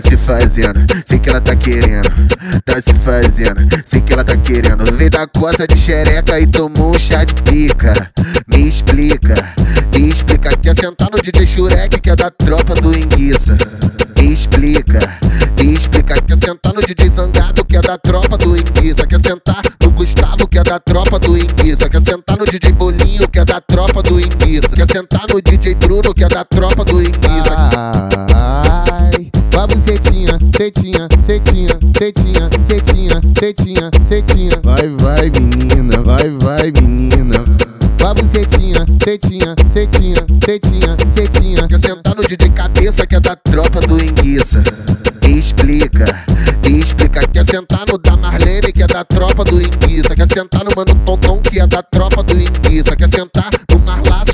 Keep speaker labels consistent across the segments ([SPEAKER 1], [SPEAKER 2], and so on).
[SPEAKER 1] fazendo, sei que ela tá querendo. Tá se fazendo, sei que ela tá querendo. Vem da coça de xereca e tomou um chá de pica. Me explica, me explica. Quer sentar no DJ Shurek que é da tropa do Enguiça. Me explica, me explica. Quer sentar no DJ Zangado que é da tropa do Enguiça. Quer sentar no Gustavo que é da tropa do Enguiça. Quer sentar no DJ Bolinho que é da tropa do Enguiça. Quer sentar no DJ Bruno que é da tropa do Enguiça.
[SPEAKER 2] Ai, vai bucetinha, cetinha, cetinha, cetinha, cetinha, cetinha, cetinha. Vai, vai, menina, vai, vai, menina. Vai bucetinha, cetinha, cetinha, cetinha, cetinha.
[SPEAKER 1] Quer sentar no DJ Cabeça que é da tropa do Enguiça. Me explica, me explica. Quer sentar no da Marlene que é da tropa do Enguiça. Quer sentar no Mano Tonton que é da tropa do Enguiça. Quer sentar no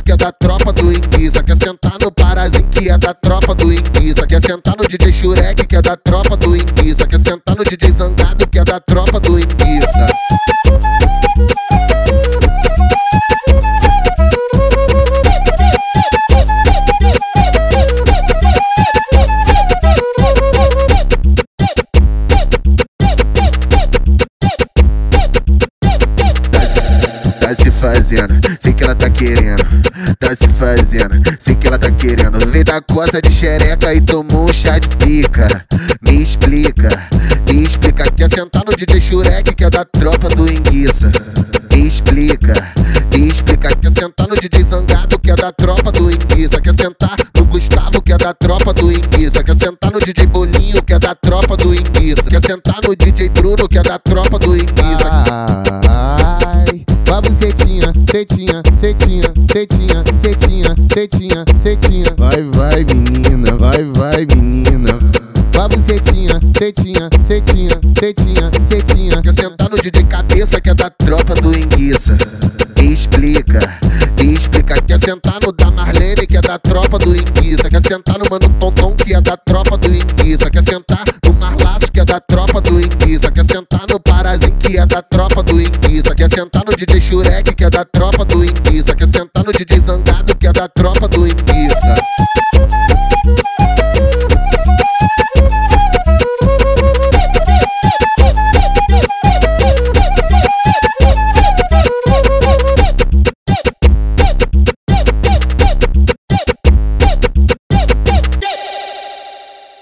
[SPEAKER 1] Que é da tropa do Enguiça. Quer sentar no Parazinho que é da tropa do Enguiça. Quer sentar no DJ Shurek que é da tropa do Enguiça. Quer sentar no DJ Zangado que é da tropa do Enguiça. Que ela tá querendo. Tá se fazendo, sei que ela tá querendo. Vem da coça de xereca e tomou um chá de pica. Me explica, me explica. Quer sentar no DJ Shurek que é da tropa do Enguiça. Me explica, me explica. Quer sentar no DJ Zangado que é da tropa do Enguiça. Quer sentar no Gustavo que é da tropa do Enguiça. Quer sentar no DJ Bolinho que é da tropa do Enguiça. Quer sentar no DJ Bruno que é da
[SPEAKER 2] cetinha, cetinha, cetinha, cetinha, cetinha, cetinha. Vai, vai, menina, vai, vai, menina. Vai bucetinha, cetinha, cetinha, cetinha, cetinha.
[SPEAKER 1] Quer sentar no DJ Cabeça que é da tropa do Enguiça. Sentar no Mano Tonton que é da tropa do Enguiça. Quer sentar no Marlaço que é da tropa do Enguiça. Quer sentar no Parazinho que é da tropa do Enguiça. Quer sentar no DJ Shurek que é da tropa do Enguiça. Quer sentar no DJ Zangado que é da tropa do Enguiça.